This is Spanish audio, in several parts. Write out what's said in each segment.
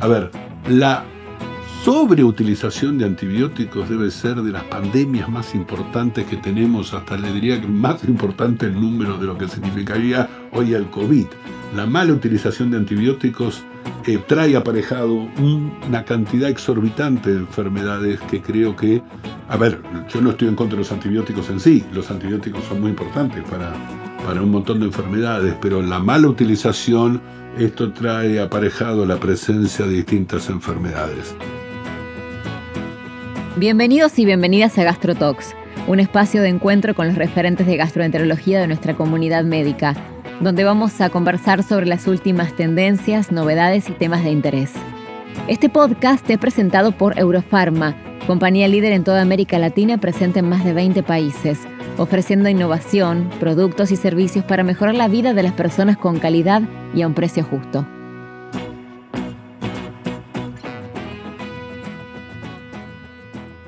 A ver, la sobreutilización de antibióticos debe ser de las pandemias más importantes que tenemos, hasta le diría que más importante el número de lo que significaría hoy el COVID. La mala utilización de antibióticos eh, trae aparejado una cantidad exorbitante de enfermedades que creo que, a ver, yo no estoy en contra de los antibióticos en sí, los antibióticos son muy importantes para, para un montón de enfermedades, pero la mala utilización, esto trae aparejado la presencia de distintas enfermedades. Bienvenidos y bienvenidas a GastroTalks, un espacio de encuentro con los referentes de gastroenterología de nuestra comunidad médica, donde vamos a conversar sobre las últimas tendencias, novedades y temas de interés. Este podcast es presentado por Eurofarma, compañía líder en toda América Latina presente en más de 20 países, ofreciendo innovación, productos y servicios para mejorar la vida de las personas con calidad y a un precio justo.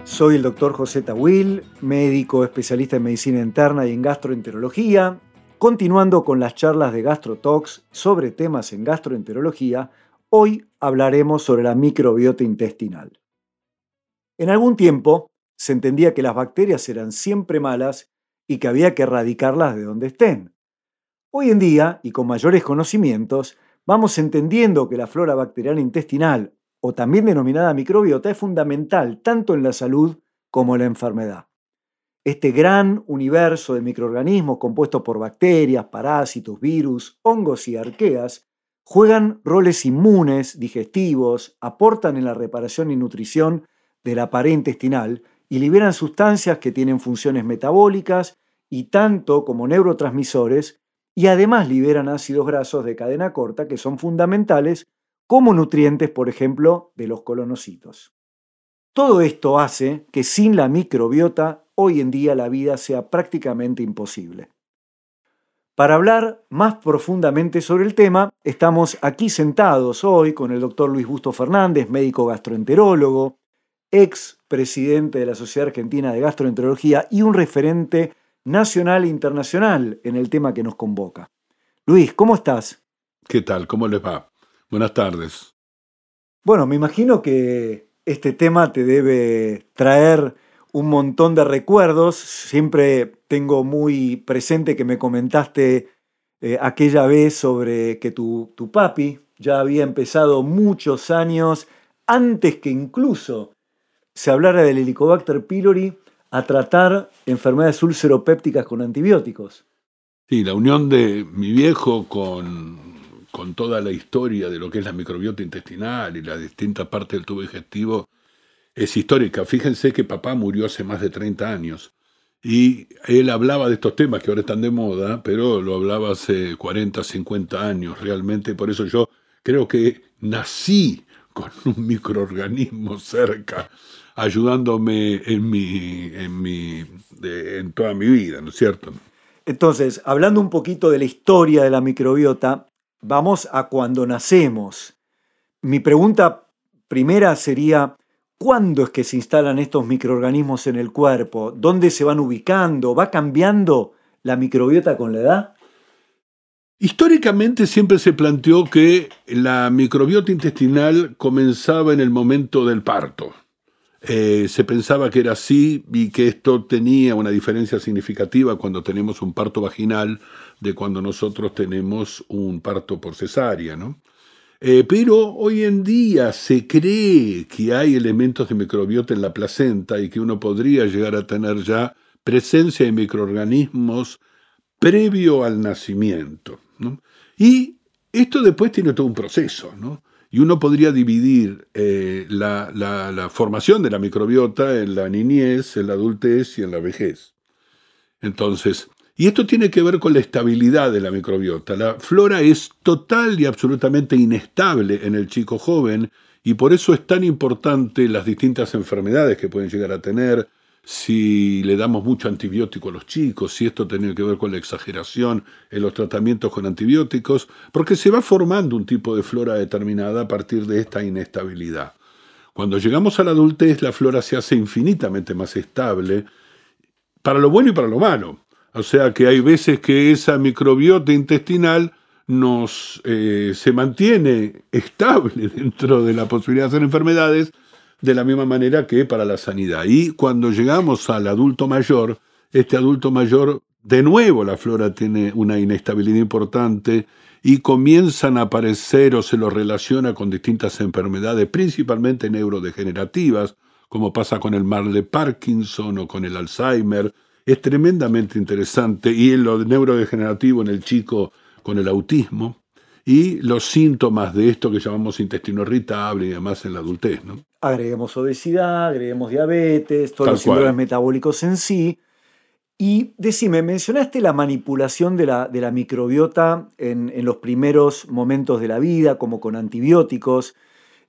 Soy el doctor José Tawil, médico especialista en medicina interna y en gastroenterología. Continuando con las charlas de GastroTalks sobre temas en gastroenterología, hoy hablaremos sobre la microbiota intestinal. En algún tiempo se entendía que las bacterias eran siempre malas y que había que erradicarlas de donde estén. Hoy en día, y con mayores conocimientos, vamos entendiendo que la flora bacteriana intestinal o también denominada microbiota, es fundamental tanto en la salud como en la enfermedad. Este gran universo de microorganismos compuesto por bacterias, parásitos, virus, hongos y arqueas juegan roles inmunes, digestivos, aportan en la reparación y nutrición de la pared intestinal y liberan sustancias que tienen funciones metabólicas y tanto como neurotransmisores, y además liberan ácidos grasos de cadena corta que son fundamentales como nutrientes, por ejemplo, de los colonocitos. Todo esto hace que sin la microbiota hoy en día la vida sea prácticamente imposible. Para hablar más profundamente sobre el tema, estamos aquí sentados hoy con el doctor Luis Busto Fernández, médico gastroenterólogo, ex presidente de la Sociedad Argentina de Gastroenterología y un referente nacional e internacional en el tema que nos convoca. Luis, ¿cómo estás? ¿Qué tal? ¿Cómo les va? Buenas tardes. Bueno, me imagino que este tema te debe traer un montón de recuerdos. Siempre tengo muy presente que me comentaste eh, aquella vez sobre que tu, tu papi ya había empezado muchos años antes que incluso se hablara del Helicobacter pylori a tratar enfermedades ulceropépticas con antibióticos. Sí, la unión de mi viejo con con toda la historia de lo que es la microbiota intestinal y las distintas partes del tubo digestivo, es histórica. Fíjense que papá murió hace más de 30 años y él hablaba de estos temas que ahora están de moda, pero lo hablaba hace 40, 50 años realmente. Por eso yo creo que nací con un microorganismo cerca, ayudándome en, mi, en, mi, en toda mi vida, ¿no es cierto? Entonces, hablando un poquito de la historia de la microbiota, vamos a cuando nacemos. Mi pregunta primera sería, ¿cuándo es que se instalan estos microorganismos en el cuerpo? ¿Dónde se van ubicando? ¿Va cambiando la microbiota con la edad? Históricamente siempre se planteó que la microbiota intestinal comenzaba en el momento del parto. Eh, se pensaba que era así y que esto tenía una diferencia significativa cuando tenemos un parto vaginal de cuando nosotros tenemos un parto por cesárea, ¿no? Eh, pero hoy en día se cree que hay elementos de microbiota en la placenta y que uno podría llegar a tener ya presencia de microorganismos previo al nacimiento. Y esto después tiene todo un proceso, ¿no? Y uno podría dividir eh, la, formación de la microbiota en la niñez, en la adultez y en la vejez. Entonces, y esto tiene que ver con la estabilidad de la microbiota. La flora es total y absolutamente inestable en el chico joven y por eso es tan importante las distintas enfermedades que pueden llegar a tener, si le damos mucho antibiótico a los chicos, si esto tiene que ver con la exageración en los tratamientos con antibióticos, porque se va formando un tipo de flora determinada a partir de esta inestabilidad. Cuando llegamos a la adultez, la flora se hace infinitamente más estable, para lo bueno y para lo malo. O sea que hay veces que esa microbiota intestinal nos eh, se mantiene estable dentro de la posibilidad de hacer enfermedades de la misma manera que para la sanidad. Y cuando llegamos al adulto mayor, este adulto mayor, de nuevo la flora tiene una inestabilidad importante y comienzan a aparecer o se lo relaciona con distintas enfermedades, principalmente neurodegenerativas, como pasa con el mal de Parkinson o con el Alzheimer. Es tremendamente interesante y en lo neurodegenerativo en el chico con el autismo y los síntomas de esto que llamamos intestino irritable y demás en la adultez. ¿no? Agreguemos obesidad, agreguemos diabetes, todos los síndromes metabólicos en sí. Y decime, mencionaste la manipulación de la, de la microbiota en, los primeros momentos de la vida, como con antibióticos.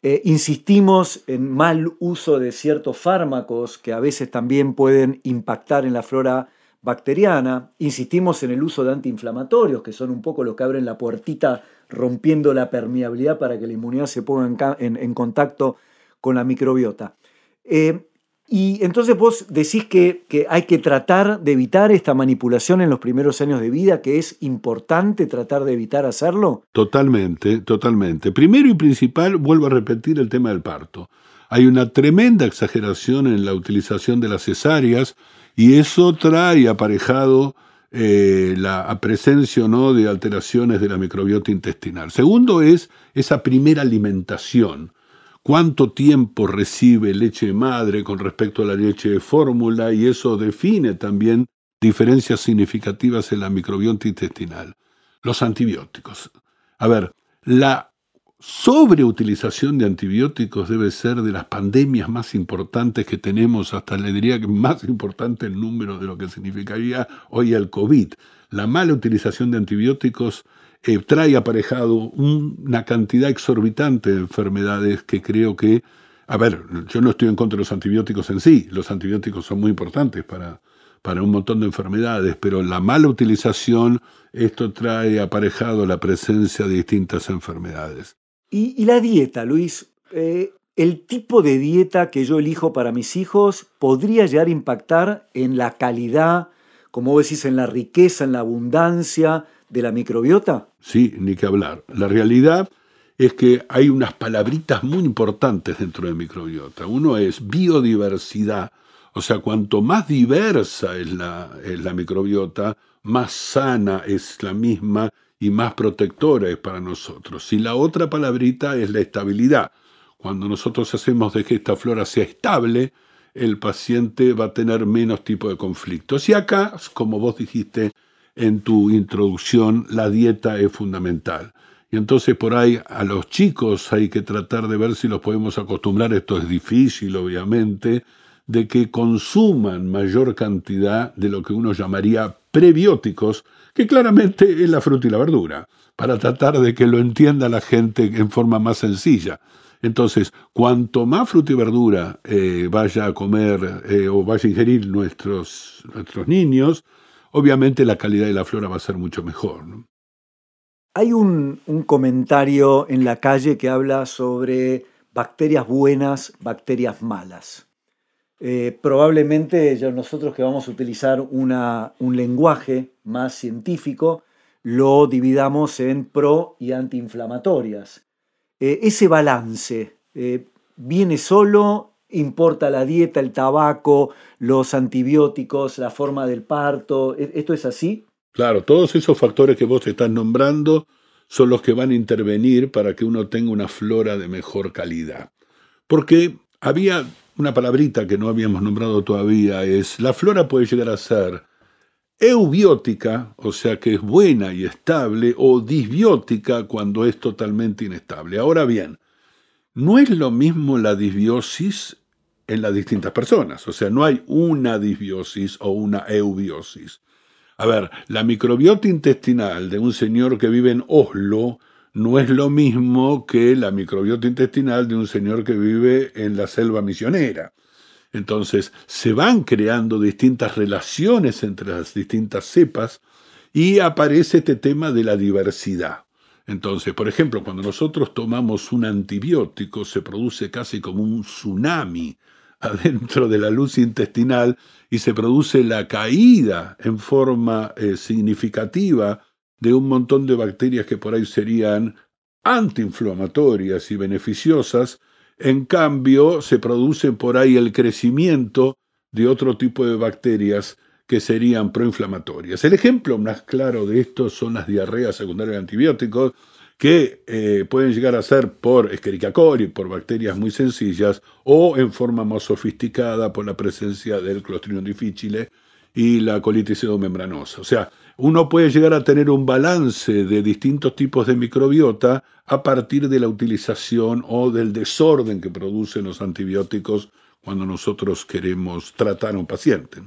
Eh, insistimos en mal uso de ciertos fármacos que a veces también pueden impactar en la flora bacteriana. Insistimos en el uso de antiinflamatorios, que son un poco los que abren la puertita rompiendo la permeabilidad para que la inmunidad se ponga en, contacto con la microbiota. Eh, y entonces vos decís que, que, hay que tratar de evitar esta manipulación en los primeros años de vida, que es importante tratar de evitar hacerlo. Totalmente, totalmente. Primero y principal, vuelvo a repetir el tema del parto. Hay una tremenda exageración en la utilización de las cesáreas y eso trae aparejado eh, la presencia o no de alteraciones de la microbiota intestinal. Segundo es esa primera alimentación. Cuánto tiempo recibe leche madre con respecto a la leche de fórmula y eso define también diferencias significativas en la microbiota intestinal. Los antibióticos. A ver, la sobreutilización de antibióticos debe ser de las pandemias más importantes que tenemos, hasta le diría que más importante el número de lo que significaría hoy el COVID. La mala utilización de antibióticos eh, trae aparejado una cantidad exorbitante de enfermedades que creo que, a ver, yo no estoy en contra de los antibióticos en sí, los antibióticos son muy importantes para, para un montón de enfermedades, pero la mala utilización, esto trae aparejado la presencia de distintas enfermedades. Y, la dieta, Luis, eh, el tipo de dieta que yo elijo para mis hijos podría llegar a impactar en la calidad, como vos decís, en la riqueza, en la abundancia de la microbiota. Sí, ni que hablar. La realidad es que hay unas palabritas muy importantes dentro de microbiota. Uno es biodiversidad, o sea, cuanto más diversa es la, es la microbiota, más sana es la misma y más protectora es para nosotros. Y la otra palabrita es la estabilidad. Cuando nosotros hacemos de que esta flora sea estable, el paciente va a tener menos tipo de conflictos. Y acá, como vos dijiste en tu introducción, la dieta es fundamental. Y entonces por ahí a los chicos hay que tratar de ver si los podemos acostumbrar, esto es difícil obviamente, de que consuman mayor cantidad de lo que uno llamaría prebióticos, que claramente es la fruta y la verdura, para tratar de que lo entienda la gente en forma más sencilla. Entonces, cuanto más fruta y verdura eh, vaya a comer eh, o vaya a ingerir nuestros, nuestros niños, obviamente la calidad de la flora va a ser mucho mejor. Hay un, comentario en la calle que habla sobre bacterias buenas, bacterias malas. Eh, probablemente nosotros que vamos a utilizar una, un lenguaje más científico, lo dividamos en pro y antiinflamatorias. Eh, ese balance eh, viene solo, importa la dieta, el tabaco, los antibióticos, la forma del parto. ¿E-, ¿Esto es así? Claro, todos esos factores que vos estás nombrando son los que van a intervenir para que uno tenga una flora de mejor calidad. Porque había una palabrita que no habíamos nombrado todavía, es la flora puede llegar a ser eubiótica, o sea que es buena y estable, o disbiótica cuando es totalmente inestable. Ahora bien, no es lo mismo la disbiosis en las distintas personas, o sea, no hay una disbiosis o una eubiosis. A ver, la microbiota intestinal de un señor que vive en Oslo no es lo mismo que la microbiota intestinal de un señor que vive en la selva misionera. Entonces, se van creando distintas relaciones entre las distintas cepas y aparece este tema de la diversidad. Entonces, por ejemplo, cuando nosotros tomamos un antibiótico, se produce casi como un tsunami adentro de la luz intestinal y se produce la caída en forma eh, significativa de un montón de bacterias que por ahí serían antiinflamatorias y beneficiosas, en cambio se produce por ahí el crecimiento de otro tipo de bacterias que serían proinflamatorias. El ejemplo más claro de esto son las diarreas secundarias de antibióticos, que eh, pueden llegar a ser por Escherichia coli, por bacterias muy sencillas, o en forma más sofisticada por la presencia del Clostridium difficile y la colitis membranosa. O sea, uno puede llegar a tener un balance de distintos tipos de microbiota a partir de la utilización o del desorden que producen los antibióticos cuando nosotros queremos tratar a un paciente.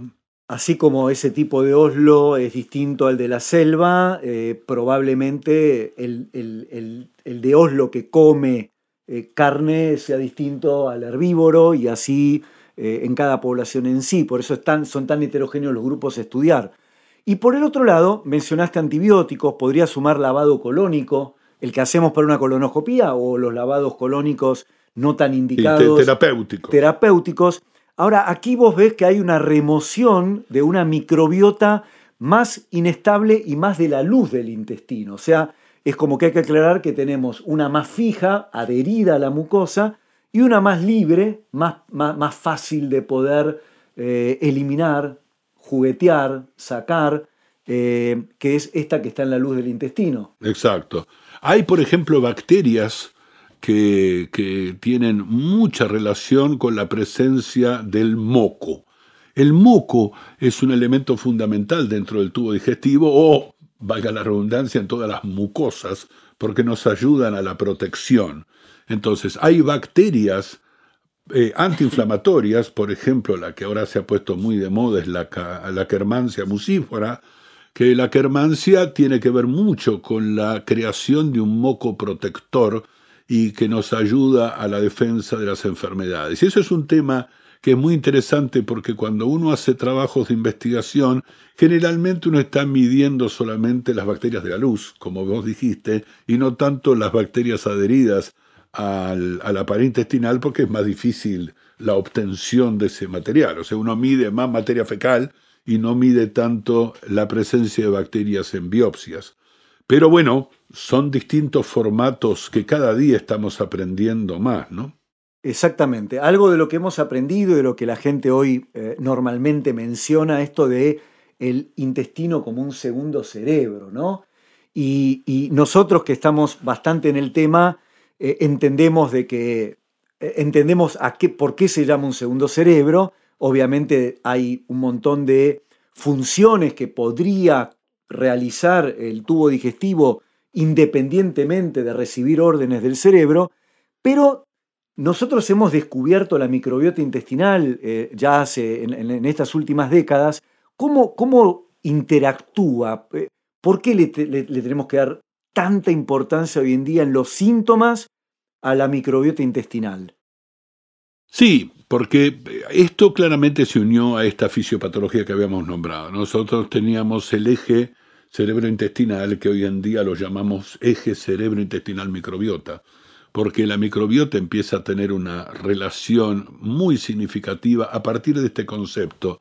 Así como ese tipo de Oslo es distinto al de la selva, eh, probablemente el, de Oslo que come eh, carne sea distinto al herbívoro y así eh, en cada población en sí. Por eso son tan heterogéneos los grupos a estudiar. Y por el otro lado, mencionaste antibióticos, podría sumar lavado colónico, el que hacemos para una colonoscopía o los lavados colónicos no tan indicados. terapéuticos. Terapéuticos. Ahora, aquí vos ves que hay una remoción de una microbiota más inestable y más de la luz del intestino. O sea, es como que hay que aclarar que tenemos una más fija, adherida a la mucosa, y una más libre, más, más, fácil de poder eh, eliminar, juguetear, sacar, eh, que es esta que está en la luz del intestino. Exacto. Hay, por ejemplo, bacterias que, tienen mucha relación con la presencia del moco. El moco es un elemento fundamental dentro del tubo digestivo o, valga la redundancia, en todas las mucosas, porque nos ayudan a la protección. Entonces, hay bacterias eh, antiinflamatorias, por ejemplo, la que ahora se ha puesto muy de moda es la, la Kermansia musífora, que la Kermansia tiene que ver mucho con la creación de un moco protector y que nos ayuda a la defensa de las enfermedades. Y eso es un tema que es muy interesante porque cuando uno hace trabajos de investigación, generalmente uno está midiendo solamente las bacterias de la luz, como vos dijiste, y no tanto las bacterias adheridas al, a la pared intestinal porque es más difícil la obtención de ese material. O sea, uno mide más materia fecal y no mide tanto la presencia de bacterias en biopsias. Pero bueno, son distintos formatos que cada día estamos aprendiendo más, ¿no? Exactamente. Algo de lo que hemos aprendido y de lo que la gente hoy eh, normalmente menciona, esto de el intestino como un segundo cerebro, ¿no? Y, nosotros que estamos bastante en el tema, eh, entendemos de que eh, entendemos a qué, por qué se llama un segundo cerebro. Obviamente hay un montón de funciones que podría realizar el tubo digestivo independientemente de recibir órdenes del cerebro, pero nosotros hemos descubierto la microbiota intestinal eh, ya hace en, estas últimas décadas, cómo, cómo interactúa, eh, por qué le, tenemos que dar tanta importancia hoy en día en los síntomas a la microbiota intestinal. Sí, porque esto claramente se unió a esta fisiopatología que habíamos nombrado. Nosotros teníamos el eje cerebro-intestinal que hoy en día lo llamamos eje cerebro-intestinal microbiota, porque la microbiota empieza a tener una relación muy significativa a partir de este concepto,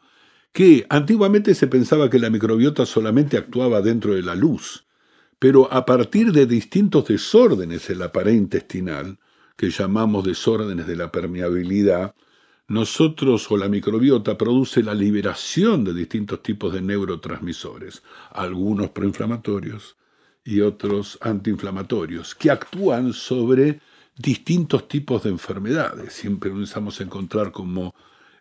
que antiguamente se pensaba que la microbiota solamente actuaba dentro de la luz, pero a partir de distintos desórdenes en la pared intestinal, que llamamos desórdenes de la permeabilidad, nosotros o la microbiota produce la liberación de distintos tipos de neurotransmisores, algunos proinflamatorios y otros antiinflamatorios, que actúan sobre distintos tipos de enfermedades. Siempre pensamos encontrar como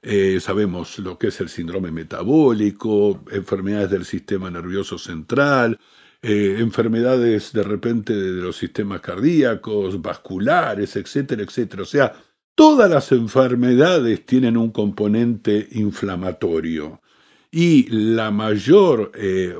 eh, sabemos lo que es el síndrome metabólico, enfermedades del sistema nervioso central, eh, enfermedades de repente de los sistemas cardíacos, vasculares, etcétera, etcétera. O sea, todas las enfermedades tienen un componente inflamatorio y la mayor eh,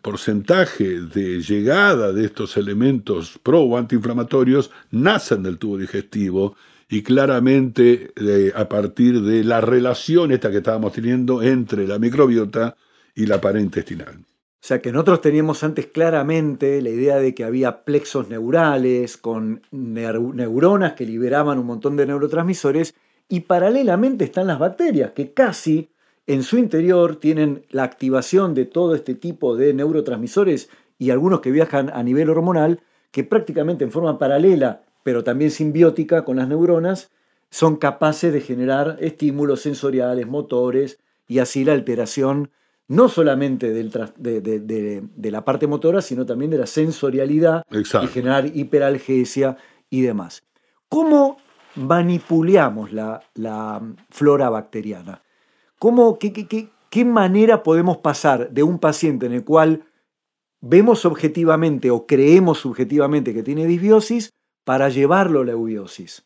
porcentaje de llegada de estos elementos pro o antiinflamatorios nacen del tubo digestivo y claramente a partir de la relación esta que estábamos teniendo entre la microbiota y la pared intestinal. O sea que nosotros teníamos antes claramente la idea de que había plexos neurales con neuronas que liberaban un montón de neurotransmisores y paralelamente están las bacterias que casi en su interior tienen la activación de todo este tipo de neurotransmisores y algunos que viajan a nivel hormonal, que prácticamente en forma paralela, pero también simbiótica con las neuronas, son capaces de generar estímulos sensoriales, motores, y así la alteración no solamente de, la parte motora, sino también de la sensorialidad y generar hiperalgesia y demás. ¿Cómo manipulamos la, flora bacteriana? ¿Cómo, qué, manera podemos pasar de un paciente en el cual vemos objetivamente o creemos subjetivamente que tiene disbiosis para llevarlo a la eubiosis?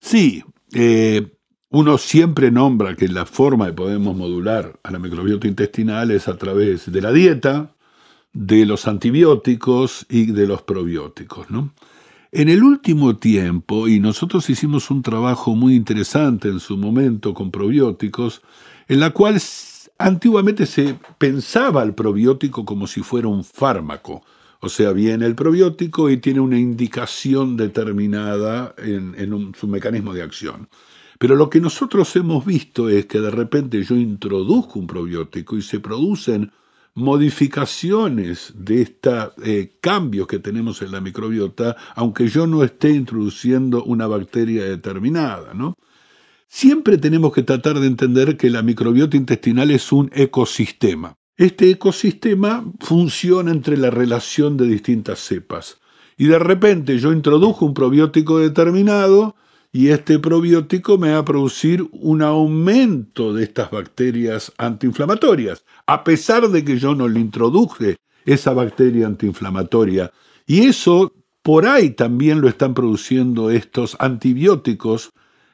Sí, eh, uno siempre nombra que la forma de podemos modular a la microbiota intestinal es a través de la dieta, de los antibióticos y de los probióticos. ¿no? En el último tiempo, y nosotros hicimos un trabajo muy interesante en su momento con probióticos, en la cual antiguamente se pensaba al probiótico como si fuera un fármaco. O sea, viene el probiótico y tiene una indicación determinada en, su mecanismo de acción. Pero lo que nosotros hemos visto es que de repente yo introduzco un probiótico y se producen modificaciones de estos eh, cambios que tenemos en la microbiota, aunque yo no esté introduciendo una bacteria determinada, ¿no? Siempre tenemos que tratar de entender que la microbiota intestinal es un ecosistema. Este ecosistema funciona entre la relación de distintas cepas. Y de repente yo introduzco un probiótico determinado, y este probiótico me va a producir un aumento de estas bacterias antiinflamatorias, a pesar de que yo no le introduje esa bacteria antiinflamatoria. Y eso por ahí también lo están produciendo estos antibióticos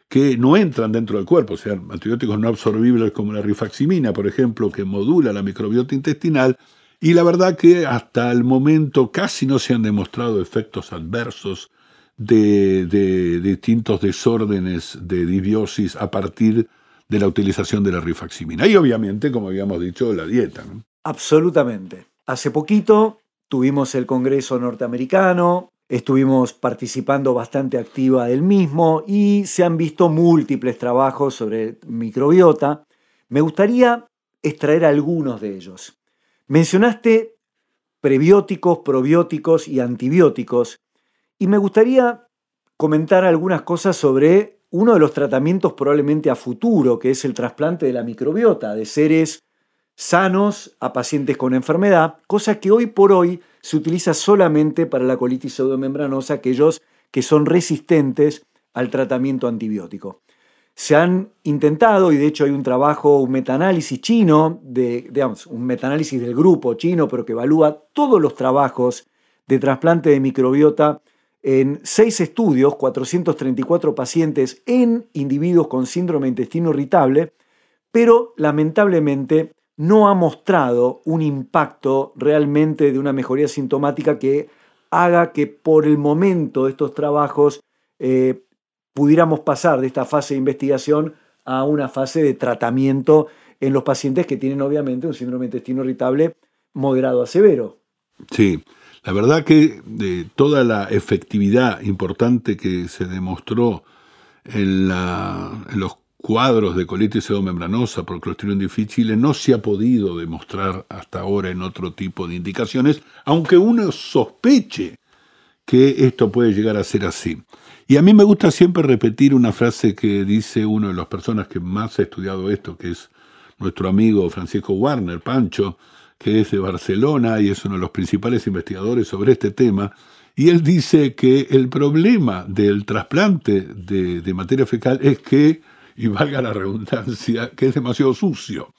que no entran dentro del cuerpo, o sea, antibióticos no absorbibles como la rifaximina, por ejemplo, que modula la microbiota intestinal, y la verdad que hasta el momento casi no se han demostrado efectos adversos de, distintos desórdenes de disbiosis a partir de la utilización de la rifaximina. Y obviamente, como habíamos dicho, la dieta. Absolutamente. Hace poquito tuvimos el Congreso norteamericano, estuvimos participando bastante activa del mismo y se han visto múltiples trabajos sobre microbiota. Me gustaría extraer algunos de ellos. Mencionaste prebióticos, probióticos y antibióticos y me gustaría comentar algunas cosas sobre uno de los tratamientos probablemente a futuro, que es el trasplante de la microbiota, de seres sanos a pacientes con enfermedad, cosa que hoy por hoy se utiliza solamente para la colitis pseudomembranosa, aquellos que son resistentes al tratamiento antibiótico. Se han intentado, y de hecho hay un trabajo, un metaanálisis chino, de, digamos, un metaanálisis del grupo chino, pero que evalúa todos los trabajos de trasplante de microbiota en seis estudios, 434 pacientes en individuos con síndrome de intestino irritable, pero lamentablemente no ha mostrado un impacto realmente de una mejoría sintomática que haga que por el momento de estos trabajos eh, pudiéramos pasar de esta fase de investigación a una fase de tratamiento en los pacientes que tienen obviamente un síndrome de intestino irritable moderado a severo. Sí, la verdad que de toda la efectividad importante que se demostró en, los cuadros de colitis pseudomembranosa por Clostridium difficile no se ha podido demostrar hasta ahora en otro tipo de indicaciones, aunque uno sospeche que esto puede llegar a ser así. Y a mí me gusta siempre repetir una frase que dice una de las personas que más ha estudiado esto, que es nuestro amigo Francisco Warner, Pancho, que es de Barcelona y es uno de los principales investigadores sobre este tema, y él dice que el problema del trasplante de, materia fecal es que, y valga la redundancia, que es demasiado sucio.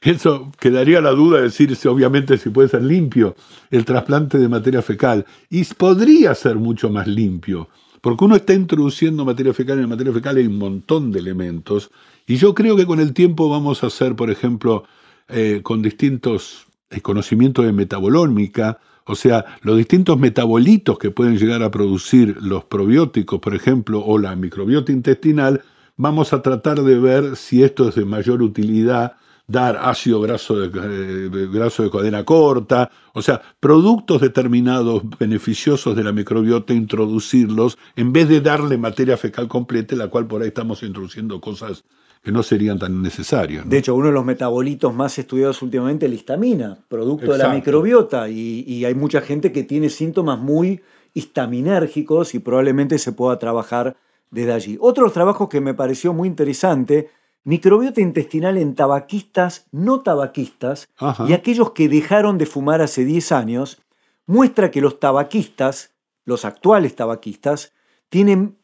Eso quedaría la duda de decirse, obviamente, si puede ser limpio el trasplante de materia fecal. Y podría ser mucho más limpio, porque uno está introduciendo materia fecal, en materia fecal hay un montón de elementos, y yo creo que con el tiempo vamos a hacer, por ejemplo, eh, con distintos el conocimiento de metabolómica, o sea, los distintos metabolitos que pueden llegar a producir los probióticos, por ejemplo, o la microbiota intestinal, vamos a tratar de ver si esto es de mayor utilidad, dar ácido graso de, eh, graso de cadena corta, o sea, productos determinados beneficiosos de la microbiota, introducirlos, en vez de darle materia fecal completa, la cual por ahí estamos introduciendo cosas que no serían tan necesarios. De hecho, uno de los metabolitos más estudiados últimamente es la histamina, producto de la microbiota, y, y hay mucha gente que tiene síntomas muy histaminérgicos y probablemente se pueda trabajar desde allí. Otro trabajo que me pareció muy interesante, microbiota intestinal en tabaquistas, no tabaquistas, y aquellos que dejaron de fumar hace 10 años, muestra que los tabaquistas, los actuales tabaquistas, tienen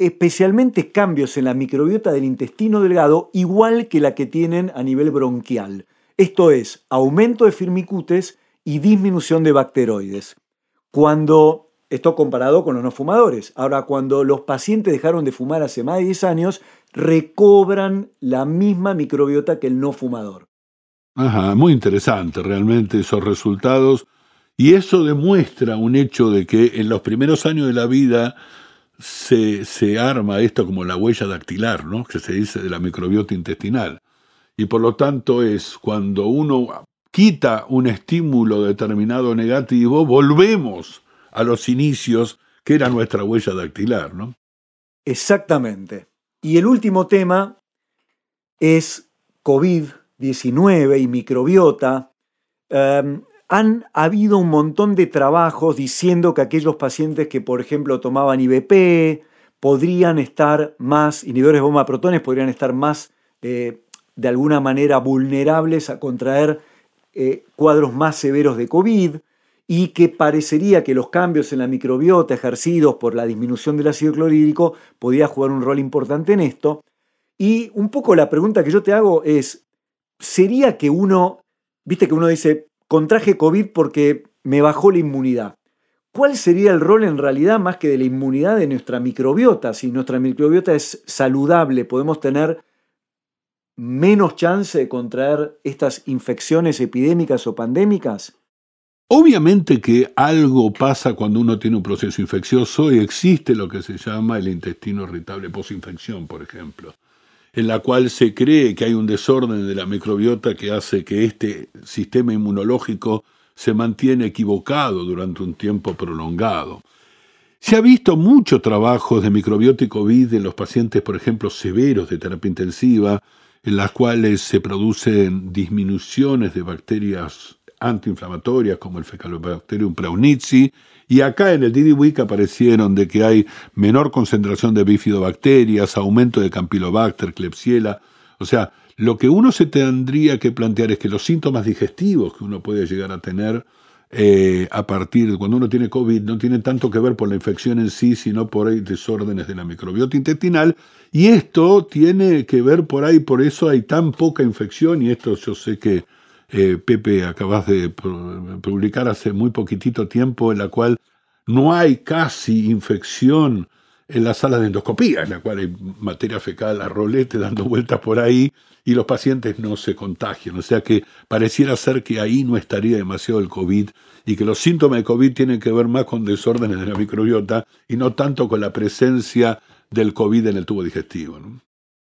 especialmente cambios en la microbiota del intestino delgado, igual que la que tienen a nivel bronquial. Esto es, aumento de firmicutes y disminución de bacteroides. Cuando esto comparado con los no fumadores. Ahora, cuando los pacientes dejaron de fumar hace más de 10 años, recobran la misma microbiota que el no fumador. Ajá, muy interesante realmente esos resultados. Y eso demuestra un hecho de que en los primeros años de la vida se, se arma esto como la huella dactilar, ¿no? que se dice de la microbiota intestinal. Y por lo tanto es cuando uno quita un estímulo determinado negativo, volvemos a los inicios, que era nuestra huella dactilar, ¿no? Exactamente. Y el último tema es COVID-19 y microbiota. Em, han habido un montón de trabajos diciendo que aquellos pacientes que, por ejemplo, tomaban IBP podrían estar más, inhibidores de bomba protones, podrían estar más, eh, de alguna manera, vulnerables a contraer eh, cuadros más severos de COVID y que parecería que los cambios en la microbiota ejercidos por la disminución del ácido clorhídrico podía jugar un rol importante en esto. Y un poco la pregunta que yo te hago es, ¿sería que uno, viste que uno dice, contraje COVID porque me bajó la inmunidad? ¿Cuál sería el rol en realidad más que de la inmunidad de nuestra microbiota? Si nuestra microbiota es saludable, podemos tener menos chance de contraer estas infecciones epidémicas o pandémicas? Obviamente que algo pasa cuando uno tiene un proceso infeccioso y existe lo que se llama el intestino irritable posinfección, por ejemplo, en la cual se cree que hay un desorden de la microbiota que hace que este sistema inmunológico se mantiene equivocado durante un tiempo prolongado. Se ha visto mucho trabajo de microbiota y COVID en los pacientes, por ejemplo, severos de terapia intensiva, en las cuales se producen disminuciones de bacterias antiinflamatorias como el Fecalobacterium praunici, y acá en el DDWIC aparecieron de que hay menor concentración de bifidobacterias, aumento de Campylobacter, Klebsiella, o sea, lo que uno se tendría que plantear es que los síntomas digestivos que uno puede llegar a tener eh, a partir de cuando uno tiene COVID no tienen tanto que ver por la infección en sí, sino por ahí desórdenes de la microbiota intestinal. Y esto tiene que ver por ahí, por eso hay tan poca infección, y esto yo sé que eh, Pepe, acabas de publicar hace muy poquitito tiempo, en la cual no hay casi infección en las salas de endoscopía, en la cual hay materia fecal a rolete dando vueltas por ahí y los pacientes no se contagian. O sea que pareciera ser que ahí no estaría demasiado el COVID y que los síntomas de COVID tienen que ver más con desórdenes de la microbiota y no tanto con la presencia del COVID en el tubo digestivo.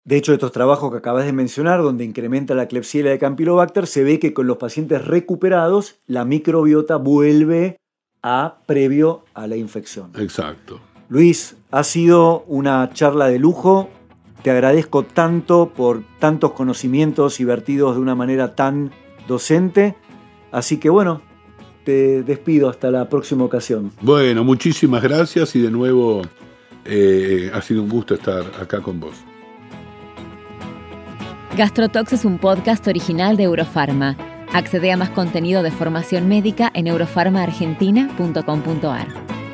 De hecho, estos trabajos que acabas de mencionar, donde incrementa la Klebsiella de Campylobacter, se ve que con los pacientes recuperados la microbiota vuelve a previo a la infección. Exacto. Luis, ha sido una charla de lujo. Te agradezco tanto por tantos conocimientos y vertidos de una manera tan docente. Así que bueno, te despido hasta la próxima ocasión. Bueno, muchísimas gracias y de nuevo eh, ha sido un gusto estar acá con vos. Gastrotox es un podcast original de Eurofarma. Accede a más contenido de formación médica en eurofarmaargentina.com.ar.